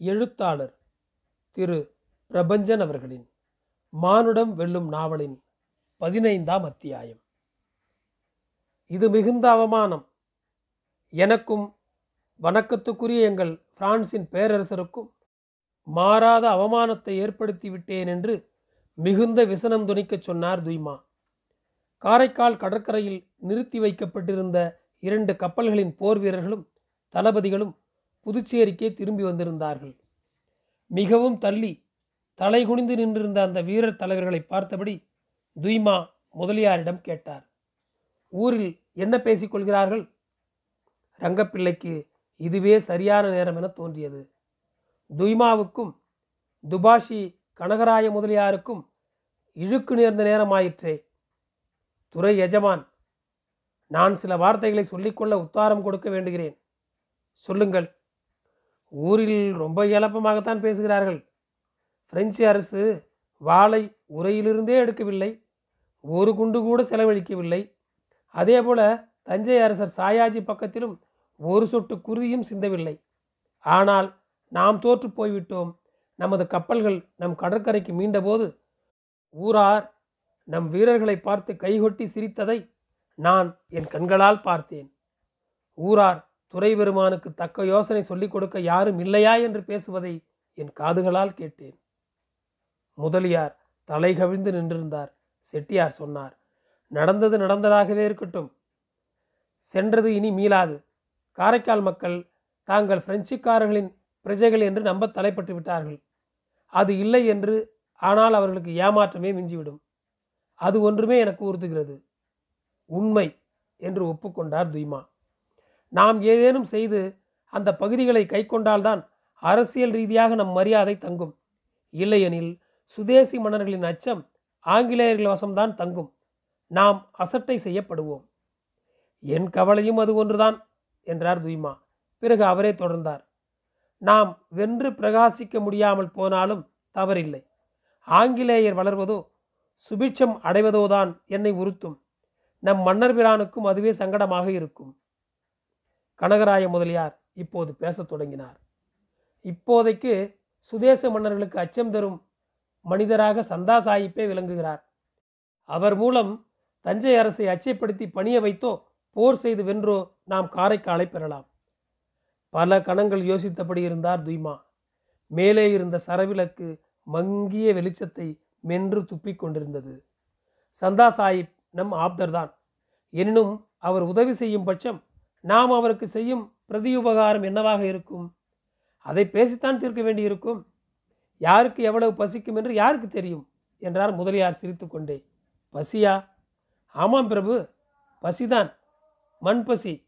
எழுத்தாளர் திரு. பிரபஞ்சன் அவர்களின் மானுடம் வெல்லும் நாவலின் பதினைந்தாம் அத்தியாயம் இது மிகுந்த அவமானம். எனக்கும் வணக்கத்துக்குரிய எங்கள் பிரான்சின் பேரரசருக்கும் மாறாத அவமானத்தை ஏற்படுத்தி விட்டேன் என்று மிகுந்த விசனம் துணிக்கச் சொன்னார் துய்மா. காரைக்கால் கடற்கரையில் நிறுத்தி வைக்கப்பட்டிருந்த இரண்டு கப்பல்களின் போர் வீரர்களும் தளபதிகளும் புதுச்சேரிக்கே திரும்பி வந்திருந்தார்கள். மிகவும் தள்ளி தலை குனிந்து நின்றிருந்த அந்த வீரர் தலைவர்களை பார்த்தபடி துய்மா முதலியாரிடம் கேட்டார். ஊரில் என்ன பேசிக் கொள்கிறார்கள்? ரங்கப்பிள்ளைக்கு இதுவே சரியான நேரம் என தோன்றியது. துய்மாவுக்கும் துபாஷி கனகராய முதலியாருக்கும் இழுக்கு நேர்ந்த நேரமாயிற்றே. துறை எஜமான் நான் சில வார்த்தைகளை சொல்லிக்கொள்ள உத்தாரம் கொடுக்க வேண்டுகிறேன். சொல்லுங்கள். ஊரில் ரொம்ப இழப்பமாகத்தான் பேசுகிறார்கள். பிரெஞ்சு அரசு வாளை உரையிலிருந்தே எடுக்கவில்லை. ஒரு குண்டு கூட செலவழிக்கவில்லை. அதேபோல தஞ்சை அரசர் சாயாஜி பக்கத்திலும் ஒரு சொட்டு குருதியும் சிந்தவில்லை. ஆனால் நாம் தோற்று போய்விட்டோம். நமது கப்பல்கள் நம் கடற்கரைக்கு மீண்டபோது ஊரார் நம் வீரர்களை பார்த்து கைகொட்டி சிரித்ததை நான் என் கண்களால் பார்த்தேன். ஊரார் துறை பெருமானுக்கு தக்க யோசனை சொல்லிக் கொடுக்க யாரும் இல்லையா என்று பேசுவதை என் காதுகளால் கேட்டேன். முதலியார் தலை கவிழ்ந்து நின்றிருந்தார். செட்டியார் சொன்னார் நடந்தது நடந்ததாகவே இருக்கட்டும். சென்றது இனி மீளாது. காரைக்கால் மக்கள் தாங்கள் பிரெஞ்சுக்காரர்களின் பிரஜைகள் என்று நம்ப தலைப்பட்டு விட்டார்கள். அது இல்லை என்று ஆனால் அவர்களுக்கு ஏமாற்றமே மிஞ்சிவிடும். அது ஒன்றுமே எனக்கு உறுத்துகிறது. உண்மை என்று ஒப்புக்கொண்டார் துய்மா நாம் ஏதேனும் செய்து அந்த பகுதிகளை கைக்கொண்டால்தான் அரசியல் ரீதியாக நம் மரியாதை தங்கும். இல்லையெனில் சுதேசி மன்னர்களின் அச்சம் ஆங்கிலேயர்கள் வசம்தான் தங்கும். நாம் அசட்டை செய்யப்படுவோம். என் கவலையும் அது ஒன்றுதான் என்றார் துய்மா. பிறகு அவரே தொடர்ந்தார். நாம் வென்று பிரகாசிக்க முடியாமல் போனாலும் தவறில்லை. ஆங்கிலேயர் வளர்வதோ சுபிட்சம் அடைவதோதான் என்னை உறுத்தும். நம் மன்னர் பிரானுக்கும் அதுவே சங்கடமாக இருக்கும். கனகராய முதலியார் இப்போது பேசத் தொடங்கினார். இப்போதைக்கு சுதேச மன்னர்களுக்கு அச்சம் தரும் மனிதராக சந்தா சாஹிப்பே விளங்குகிறார். அவர் மூலம் தஞ்சை அரசை அச்சப்படுத்தி பணிய வைத்தோ போர் செய்து வென்றோ நாம் காரைக்காலை பெறலாம். பல கணங்கள் யோசித்தபடி இருந்தார் துய்மா. மேலே இருந்த சரவிளக்கு மங்கிய வெளிச்சத்தை மென்று துப்பிக் கொண்டிருந்தது. சந்தா சாஹிப் நம் ஆப்தர்தான். எனினும் அவர் உதவி செய்யும் பட்சம் நாம் அவருக்கு செய்யும் பிரதியுபகாரம் என்னவாக இருக்கும்? அதை பேசித்தான் தீர்க்க வேண்டியிருக்கும். யாருக்கு எவ்வளவு பசிக்கும் என்று யாருக்கு தெரியும்? என்றார் முதலியார் சிரித்துக்கொண்டே. பசியா? ஆமாம் பிரபு பசிதான். மண் பசி.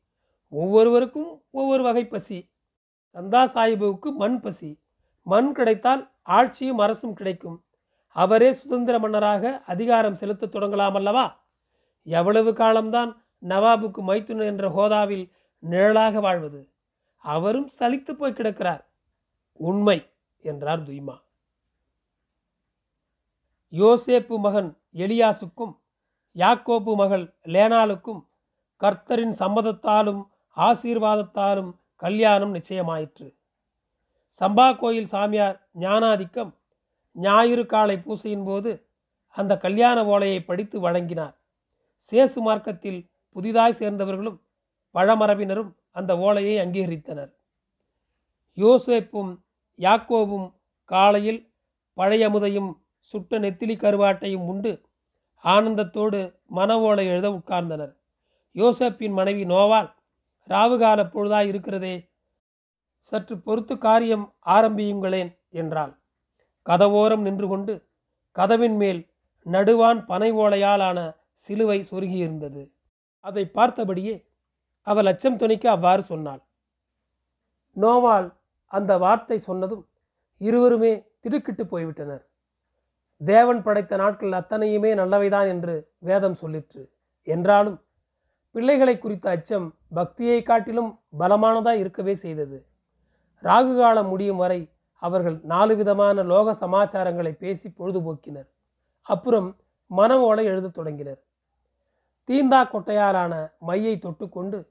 ஒவ்வொருவருக்கும் ஒவ்வொரு வகை பசி. சந்தா சாஹிபுவுக்கு மண் பசி. மண் கிடைத்தால் ஆட்சியும் அரசும் கிடைக்கும். அவரே சுதந்திர மன்னராக அதிகாரம் செலுத்த தொடங்கலாம் அல்லவா? எவ்வளவு காலம்தான் நவாபுக்கு மைத்துன் என்ற ஹோதாவில் நிழலாக வாழ்வது. அவரும் சலித்து போய் கிடக்கிறார். உண்மை என்றார் துய்மா. யோசேப்பு மகன் எலியாசுக்கும் யாக்கோப்பு மகள் லேனாலுக்கும் கர்த்தரின் சம்மதத்தாலும் ஆசீர்வாதத்தாலும் கல்யாணம் நிச்சயமாயிற்று. சம்பா கோயில் சாமியார் ஞானாதிக்கம் ஞாயிறு காலை பூசையின் போது அந்த கல்யாண ஓலையை படித்து வழங்கினார். சேசு மார்க்கத்தில் புதிதாய் சேர்ந்தவர்களும் பழமரபினரும் அந்த ஓலையை அங்கீகரித்தனர். யோசேப்பும் யாக்கோவும் காலையில் பழையமுதையும் சுட்ட நெத்திலி கருவாட்டையும் உண்டு ஆனந்தத்தோடு மன ஓலை எழுத உட்கார்ந்தனர். யோசப்பின் மனைவி நோவால் ராவுகால பொழுதாய் இருக்கிறதே சற்று பொறுத்து காரியம் ஆரம்பியுங்களேன் என்றாள். கதவோரம் நின்று கொண்டு கதவின் மேல் நடுவான் பனை ஓலையால் ஆன சிலுவை சொருகியிருந்தது. அதை பார்த்தபடியே அவள் அச்சம் துணிக்க அவ்வாறு சொன்னாள். நோவால் அந்த வார்த்தை சொன்னதும் இருவருமே திடுக்கிட்டு போய்விட்டனர். தேவன் படைத்த நாட்கள் அத்தனையுமே நல்லவைதான் என்று வேதம் சொல்லிற்று. என்றாலும் பிள்ளைகளை குறித்த அச்சம் பக்தியை காட்டிலும் பலமானதாக இருக்கவே செய்தது. ராகு காலம் முடியும் வரை அவர்கள் நாலு விதமான லோக சமாச்சாரங்களை பேசி பொழுதுபோக்கினர். அப்புறம் மனவோலை எழுதத் தொடங்கினர். தீந்தா கொட்டையாலான மையை தொட்டுக்கொண்டு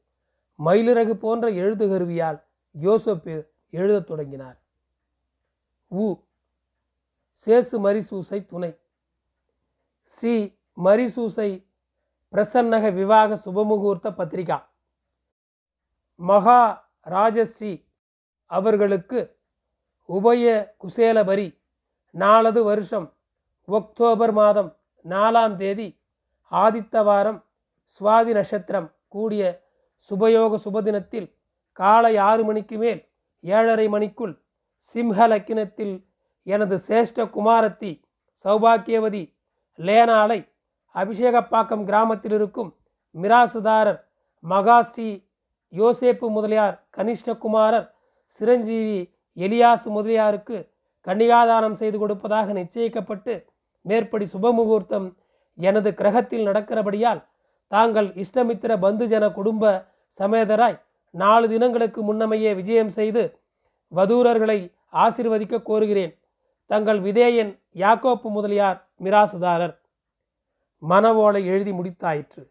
மயிலிறகு போன்ற எழுதுகருவியால் யோசப்பு எழுதத் தொடங்கினார். உ. சேசு மரிசூசை துணை. ஸ்ரீ மரிசூசை பிரசன்னக விவாக சுபமுகூர்த்த பத்திரிகா. மகா ராஜஸ்ரீ அவர்களுக்கு உபய குசேலபரி நாலது வருஷம் ஒக்டோபர் மாதம் நாலாம் தேதி ஆதித்தவாரம் சுவாதி நட்சத்திரம் கூடிய சுபயோக சுபதினத்தில் காலை ஆறு மணிக்கு மேல் ஏழரை மணிக்குள் சிம்ஹ லக்கினத்தில் எனது சேஷ்ட குமாரத்தி சௌபாக்கியவதி லேனாலை அபிஷேகப்பாக்கம் கிராமத்தில் இருக்கும் மிராசுதாரர் மகாஸ்ரீ யோசேப்பு முதலியார் கனிஷ்டகுமாரர் சிரஞ்சீவி எலியாசு முதலியாருக்கு கன்னிகாதானம் செய்து கொடுப்பதாக நிச்சயிக்கப்பட்டு மேற்படி சுபமுகூர்த்தம் எனது கிரகத்தில் நடக்கிறபடியால் தாங்கள் இஷ்டமித்திர பந்துஜன குடும்ப சமேதராய் நாலு தினங்களுக்கு முன்னமையே விஜயம் செய்து வதூரர்களை ஆசிர்வதிக்க கோருகிறேன். தங்கள் விதேயன் யாக்கோப்பு முதலியார் மிராசுதாரர். மனவோலை எழுதி முடித்தாயிற்று.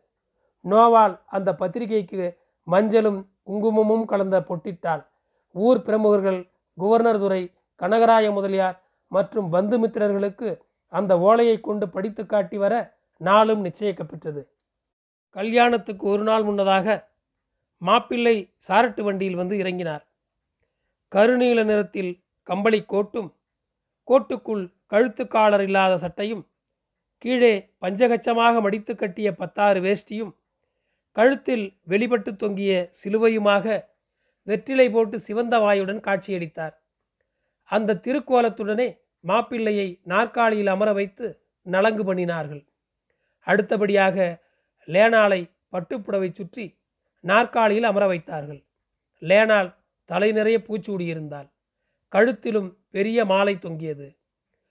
நோவால் அந்த பத்திரிகைக்கு மஞ்சளும் குங்குமமும் கலந்த பொட்டிட்டாள். ஊர் பிரமுகர்கள் குவர்னர் துரை கனகராய முதலியார் மற்றும் பந்துமித்திரர்களுக்கு அந்த ஓலையை கொண்டு படித்து காட்டி வர நாளும் நிச்சயிக்கப்பெற்றது. கல்யாணத்துக்கு ஒரு நாள் முன்னதாக மாப்பிள்ளை சாரட்டு வண்டியில் வந்து இறங்கினார். கருநீல நிறத்தில் கம்பளி கோட்டும் கோட்டுக்குள் கழுத்துக்காலர் இல்லாத சட்டையும் கீழே பஞ்சகச்சமாக மடித்து கட்டிய பத்தாறு வேஷ்டியும் கழுத்தில் வெளிப்பட்டு தொங்கிய சிலுவையுமாக வெற்றிலை போட்டு சிவந்த வாயுடன் காட்சியளித்தார். அந்த திருக்கோலத்துடனே மாப்பிள்ளையை நாற்காலியில் அமர வைத்து நலங்கு பண்ணினார்கள். அடுத்தபடியாக லேனாலை பட்டுப்புடவை சுற்றி நாற்காலியில் அமர வைத்தார்கள். லேனால் தலை நிறைய பூச்சூடியிருந்தாள் கழுத்திலும் பெரிய மாலை தொங்கியது.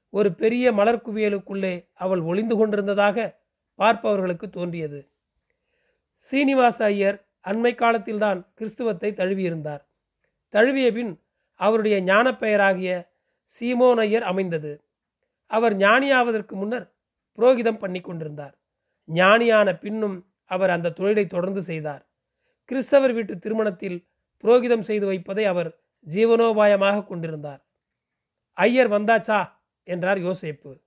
ஒரு பெரிய மலர் குவியலுக்குள்ளே அவள் ஒளிந்து கொண்டிருந்ததாக பார்ப்பவர்களுக்கு தோன்றியது. சீனிவாச ஐயர் அண்மை காலத்தில்தான் கிறிஸ்துவத்தை தழுவியிருந்தார். தழுவிய பின் அவருடைய ஞான பெயராகிய சீமோன் ஐயர் அமைந்தது. அவர் ஞானியாவதற்கு முன்னர் புரோகிதம் பண்ணி கொண்டிருந்தார். ஞானியான பின்னும் அவர் அந்த தொழிலை தொடர்ந்து செய்தார். கிறிஸ்தவர் வீட்டு திருமணத்தில் புரோகிதம் செய்து வைப்பதை அவர் ஜீவனோபாயமாக கொண்டிருந்தார். ஐயர் வந்தாச்சா? என்றார் யோசேப்பு.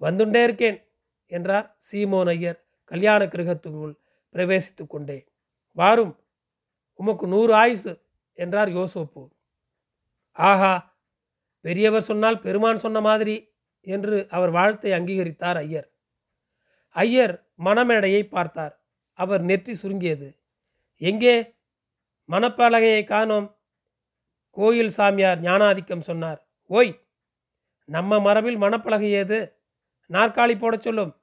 வந்துண்டே இருக்கேன் என்றார் சீமோன் ஐயர் கல்யாண கிரகத்துக்குள் பிரவேசித்து கொண்டே. வாரும் உமக்கு நூறு ஆயுசு என்றார் யோசோப்பு. ஆஹா பெரியவர் சொன்னால் பெருமான் சொன்ன மாதிரி என்று அவர் வாழ்த்தை அங்கீகரித்தார் ஐயர். ஐயர் மணமேடையை பார்த்தார். அவர் நெற்றி சுருங்கியது. எங்கே? மணப்பலகையை காணோம். கோயில் சாமியார் ஞானாதிக்கம் சொன்னார். ஓய்! நம்ம மரபில் மணப்பலகை ஏது? நாற்காலி போடச் சொல்லும்.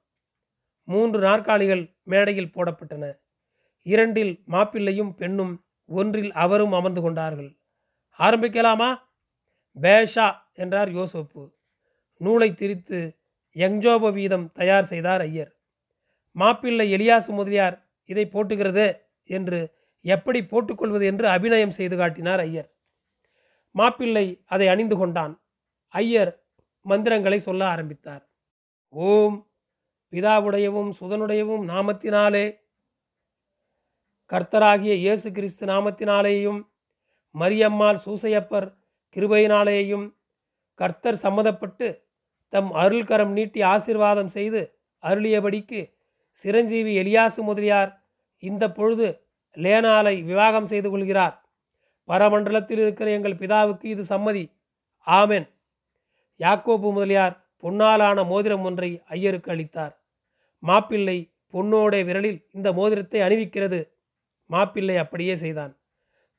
மூன்று நாற்காலிகள் மேடையில் போடப்பட்டன. இரண்டில் மாப்பிள்ளையும் பெண்ணும் ஒன்றில் அவரும் அமர்ந்து கொண்டார்கள். ஆரம்பிக்கலாமா? பேஷா என்றார் யோசோப்பு. நூலை திரித்து யங்ஜோப வீதம் தயார் செய்தார் ஐயர். மாப்பிள்ளை எலியாசு முதலியார் இதை போட்டுகிறது என்று எப்படி போட்டுக்கொள்வது என்று அபிநயம் செய்து காட்டினார் ஐயர். மாப்பிள்ளை அதை அணிந்து கொண்டான். ஐயர் மந்திரங்களை சொல்ல ஆரம்பித்தார். ஓம் பிதாவுடையவும் சுதனுடையவும் நாமத்தினாலே கர்த்தராகிய இயேசு கிறிஸ்து நாமத்தினாலேயும் மரியம்மாள் சூசையப்பர் கிருபையினாலேயும் கர்த்தர் சம்மதப்பட்டு தம் அருள்கரம் நீட்டி ஆசிர்வாதம் செய்து அருளியபடிக்கு சிரஞ்சீவி எலியாசு முதலியார் இந்த பொழுது லேனாலை விவாகம் செய்து கொள்கிறார். பரமண்டலத்தில் இருக்கிற எங்கள் பிதாவுக்கு இது சம்மதி. ஆமென். யாக்கோபு முதலியார் பொன்னாலான மோதிரம் ஒன்றை ஐயருக்கு அளித்தார். மாப்பிள்ளை பொன்னோட விரலில் இந்த மோதிரத்தை அணிவிக்கிறது. மாப்பிள்ளை அப்படியே செய்தான்.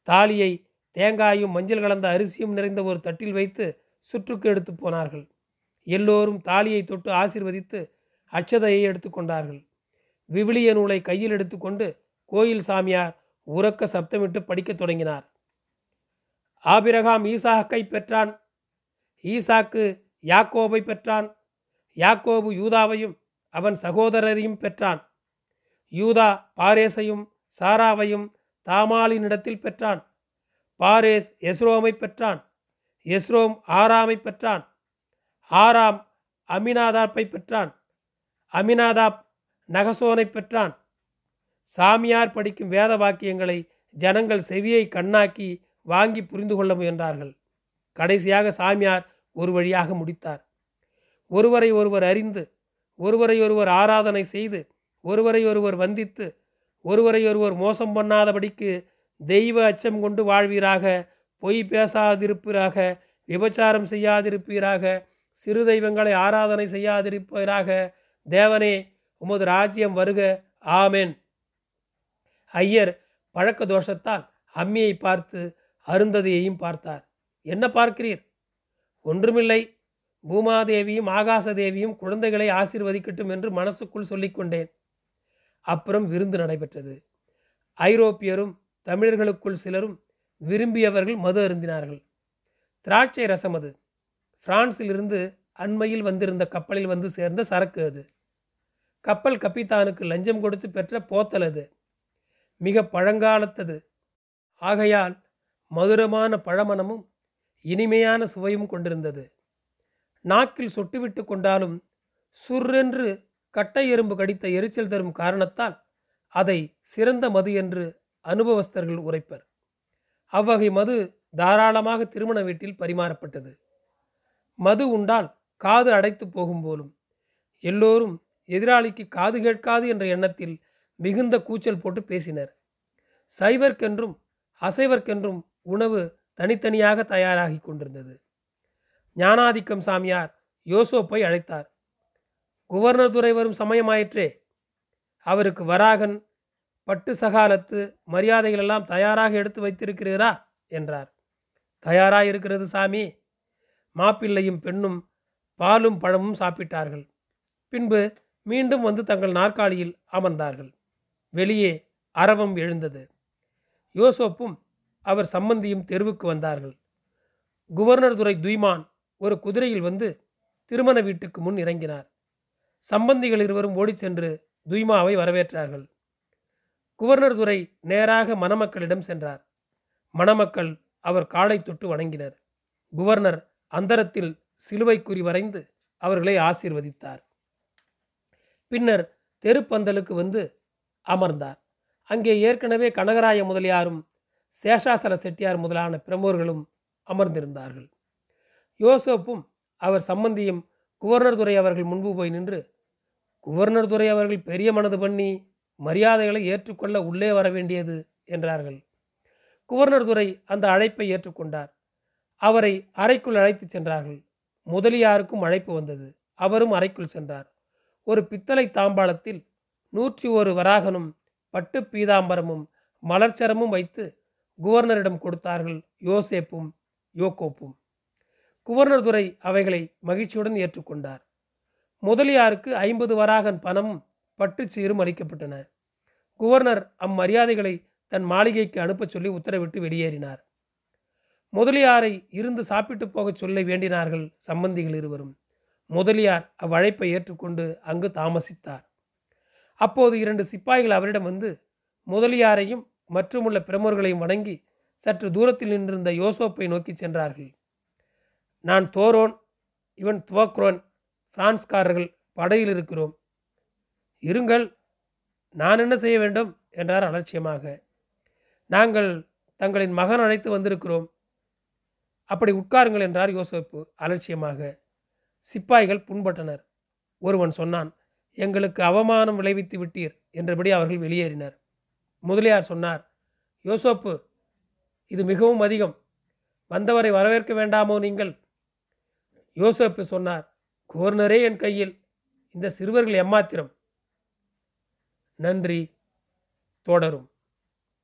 தாலியை தேங்காயும் மஞ்சள் கலந்த அரிசியும் நிறைந்த ஒரு தட்டில் வைத்து சுற்றுக்கு எடுத்து போனார்கள். எல்லோரும் தாலியை தொட்டு ஆசிர்வதித்து அச்சதையை எடுத்துக்கொண்டார்கள் விவிலிய நூலை கையில் எடுத்துக்கொண்டு கோயில் சாமியார் உறக்க சப்தமிட்டு படிக்கத் தொடங்கினார். ஆபிரகாம் ஈசாக்கை பெற்றான். ஈசாக்கு யாக்கோபை பெற்றான். யாக்கோபு யூதாவையும் அவன் சகோதரரையும் பெற்றான். யூதா பாரேசையும் சாராவையும் தாமாலினிடத்தில் பெற்றான். பாரேஸ் எஸ்ரோமை பெற்றான். எஸ்ரோம் ஆராமை பெற்றான். ஆராம் அமினாதாப்பை பெற்றான். அமினாதாப் நகசோனை பெற்றான். சாமியார் படிக்கும் வேத வாக்கியங்களை ஜனங்கள் செவியை கண்ணாக்கி வாங்கி புரிந்து கொள்ள முயன்றார்கள். கடைசியாக சாமியார் ஒரு வழியாக முடித்தார். ஒருவரை ஒருவர் அறிந்து ஒருவரை ஒருவர் ஆராதனை செய்து ஒருவரை ஒருவர் வந்தித்து ஒருவரை ஒருவர் மோசம் பண்ணாதபடிக்கு தெய்வ அச்சம் கொண்டு வாழ்வீராக பொய் பேசாதிருப்பீராக விபச்சாரம் செய்யாதிருப்பீராக சிறு தெய்வங்களை ஆராதனை செய்யாதிருப்பீராக தேவனே உமது ராஜ்யம் வருக ஆமென். ஐயர் பழக்க தோஷத்தால் அம்மியை பார்த்து அருந்ததியையும் பார்த்தார். என்ன பார்க்கிறீர்? ஒன்றுமில்லை. பூமாதேவியும் ஆகாசதேவியும் குழந்தைகளை ஆசிர்வதிக்கட்டும் என்று மனசுக்குள் சொல்லிக்கொண்டேன். அப்புறம் விருந்து நடைபெற்றது. ஐரோப்பியரும் தமிழர்களுக்குள் சிலரும் விரும்பியவர்கள் மது அருந்தினார்கள். திராட்சை ரசம் அது. பிரான்சிலிருந்து அண்மையில் வந்திருந்த கப்பலில் வந்து சேர்ந்த சரக்கு அது. கப்பல் கப்பித்தானுக்கு லஞ்சம் கொடுத்து பெற்ற போத்தல் அது. மிக பழங்காலத்தது. ஆகையால் மதுரமான பழமனமும் இனிமையான சுவையும் கொண்டிருந்தது. நாக்கில் சொட்டுவிட்டு கொண்டாலும் சுர்ரென்று கட்டை எறும்பு கடித்த எரிச்சல் தரும் காரணத்தால் அதை சிறந்த மது என்று அனுபவஸ்தர்கள் உரைப்பர். அவ்வகை மது தாராளமாக திருமண வீட்டில் பரிமாறப்பட்டது. மது உண்டால் காது அடைத்து போகும் போலும் எல்லோரும் எதிராளிக்கு காது கேட்காது என்ற எண்ணத்தில் மிகுந்த கூச்சல் போட்டு பேசினர். சைவர்க்கென்றும் அசைவர்க்கென்றும் உணவு தனித்தனியாக தயாராகி கொண்டிருந்தது. ஞானாதிக்கம் சாமியார் யோசோப்பை அழைத்தார். குவர்னர் துறை வரும் சமயமாயிற்றே அவருக்கு வராகன் பட்டு சகாலத்து மரியாதைகளெல்லாம் தயாராக எடுத்து வைத்திருக்கிறீரா? என்றார். தயாராக இருக்கிறது சாமி. மாப்பிள்ளையும் பெண்ணும் பாலும் பழமும் சாப்பிட்டார்கள். பின்பு மீண்டும் வந்து தங்கள் நாற்காலியில் அமர்ந்தார்கள். வெளியே அரவம் எழுந்தது. யோசோப்பும் அவர் சம்பந்தியும் தெருவுக்கு வந்தார்கள். குவர்னர் துறை துய்மான் ஒரு குதிரையில் வந்து திருமண வீட்டுக்கு முன் இறங்கினார். சம்பந்திகள் இருவரும் ஓடிச் சென்று துய்மாவை வரவேற்றார்கள். குவர்னர் துரை நேராக மணமக்களிடம் சென்றார். மணமக்கள் அவர் காலை தொட்டு வணங்கினர். குவர்னர் அந்தரத்தில் சிலுவை குறி வரைந்து அவர்களை ஆசீர்வதித்தார். பின்னர் தெருப்பந்தலுக்கு வந்து அமர்ந்தார். அங்கே ஏற்கனவே கனகராய முதலியாரும் சேஷாசல செட்டியார் முதலான பிரமுகர்களும் அமர்ந்திருந்தார்கள். யோசப்பும் அவர் சம்பந்தியும் குவர்னர் துறை அவர்கள் முன்பு போய் நின்று குவர்னர் துறை அவர்கள் பெரிய மனது பண்ணி மரியாதைகளை ஏற்றுக்கொள்ள உள்ளே வர வேண்டியது என்றார்கள். குவர்னர் துரை அந்த அழைப்பை ஏற்றுக்கொண்டார். அவரை அறைக்குள் அழைத்துச் சென்றார்கள். முதலியாருக்கும் அழைப்பு வந்தது. அவரும் அறைக்குள் சென்றார். ஒரு பித்தளை தாம்பாளத்தில் நூற்றி ஒரு வராகனும் பட்டு பீதாம்பரமும் மலர்ச்சரமும் வைத்து குவர்னரிடம் கொடுத்தார்கள் யோசேப்பும் யோகோப்பும். குவர்னர் துரை அவைகளை மகிழ்ச்சியுடன் ஏற்றுக்கொண்டார். முதலியாருக்கு ஐம்பது வராகன் பணமும் பட்டுச்சீரும் அளிக்கப்பட்டன. குவர்னர் அம்மரியாதைகளை தன் மாளிகைக்கு அனுப்பச் சொல்லி உத்தரவிட்டு வெளியேறினார். முதலியாரை இருந்து சாப்பிட்டு போகச் சொல்ல வேண்டினார்கள் சம்பந்திகள் இருவரும். முதலியார் அவ்வழைப்பை ஏற்றுக்கொண்டு அங்கு தாமசித்தார். அப்போது இரண்டு சிப்பாய்கள் அவரிடம் வந்து முதலியாரையும் மற்றுமுள்ள பிரமுகர்களையும் வணங்கி சற்று தூரத்தில் நின்றிருந்த யோசோப்பை நோக்கி சென்றார்கள். நான் தோரோன் இவன் துவக்ரோன் பிரான்ஸ்காரர்கள் படையில் இருக்கிறோம். இருங்கள் நான் என்ன செய்ய வேண்டும்? என்றார் அலட்சியமாக. நாங்கள் தங்களின் மகன் அழைத்து வந்திருக்கிறோம். அப்படி உட்காருங்கள் என்றார் யோசப்பு அலட்சியமாக. சிப்பாய்கள் புண்பட்டனர். ஒருவன் சொன்னான் எங்களுக்கு அவமானம் விளைவித்து விட்டீர் என்றபடி அவர்கள் வெளியேறினர். முதலியார் சொன்னார் யோசோப்பு இது மிகவும் அதிகம். வந்தவரை வரவேற்க வேண்டாமோ நீங்கள்? யோசப்பு சொன்னார் கோர்னரே என் கையில் இந்த சிறுவர்கள் எம்மாத்திரம்? நன்றி. தொடரும்.